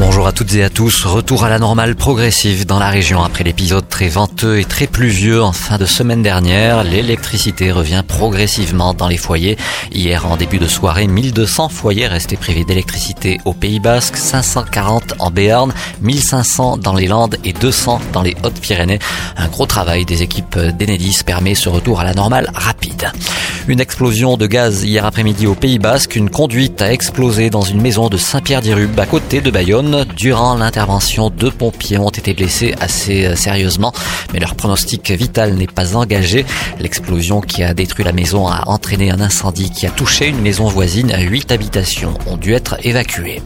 Bonjour à toutes et à tous. Retour à la normale progressive dans la région après l'épisode très venteux et très pluvieux en fin de semaine dernière. L'électricité revient progressivement dans les foyers. Hier, en début de soirée, 1200 foyers restaient privés d'électricité au Pays Basque, 540 en Béarn, 1500 dans les Landes et 200 dans les Hautes-Pyrénées. Un gros travail des équipes d'Enedis permet ce retour à la normale rapide. Une explosion de gaz hier après-midi au Pays Basque. Une conduite a explosé dans une maison de Saint-Pierre-d'Irube à côté de Bayonne. Durant l'intervention, deux pompiers ont été blessés assez euh, sérieusement, mais leur pronostic vital n'est pas engagé. L'explosion qui a détruit la maison a entraîné un incendie qui a touché une maison voisine. Huit habitations ont dû être évacuées.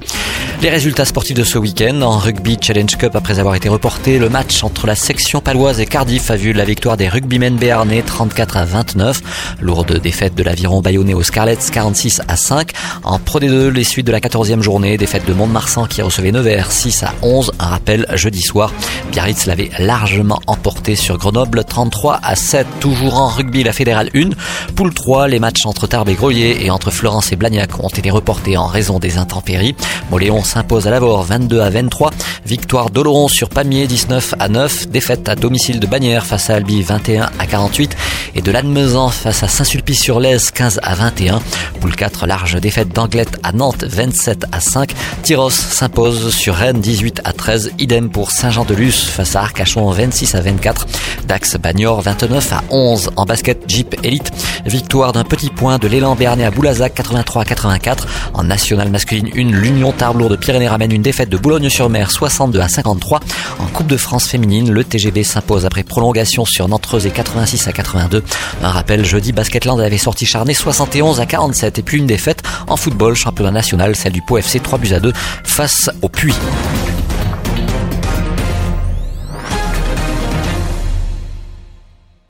Les résultats sportifs de ce week-end en rugby Challenge Cup après avoir été reporté, le match entre la section paloise et Cardiff a vu la victoire des rugbymen béarnais 34 à 29. Lourde défaite de l'aviron bayonnais aux Scarlets 46 à 5. En Pro D2, les suites de la 14e journée, défaite de Mont-de-Marsan qui recevait Nevers 6 à 11. Un rappel jeudi soir. Biarritz l'avait largement emporté sur Grenoble 33 à 7. Toujours en rugby, la fédérale 1. Poule 3, les matchs entre Tarbes et Grelier et entre Florence et Blagnac ont été reportés en raison des intempéries. Moléon s'impose à Lavore 22 à 23. Victoire d'Oloron sur Pamiers 19 à 9. Défaite à domicile de Bagnères face à Albi 21 à 48. Et de Lannemezan face à Saint-Sulpice-sur-Lez 15 à 21. Poule 4, large défaite d'Anglette à Nantes 27 à 5. Tyros s'impose sur Rennes 18 à 13. Idem pour Saint-Jean-de-Luz face à Arcachon 26 à 24. Dax Bagnor 29 à 11. En basket Jeep Elite. Victoire d'un petit point de l'élan Bernet à Boulazac 83 à 84. En nationale masculine 1, l'Union Tarbes de Pyrénées ramène une défaite de Boulogne-sur-Mer 62 à 53. En Coupe de France féminine, le TGB s'impose après prolongation sur Nantreuse et 86 à 82. Un rappel, jeudi, Basketland avait sorti Charnay 71 à 47 et puis une défaite en football, championnat national, celle du Pau FC 3 buts à 2 face au Puy.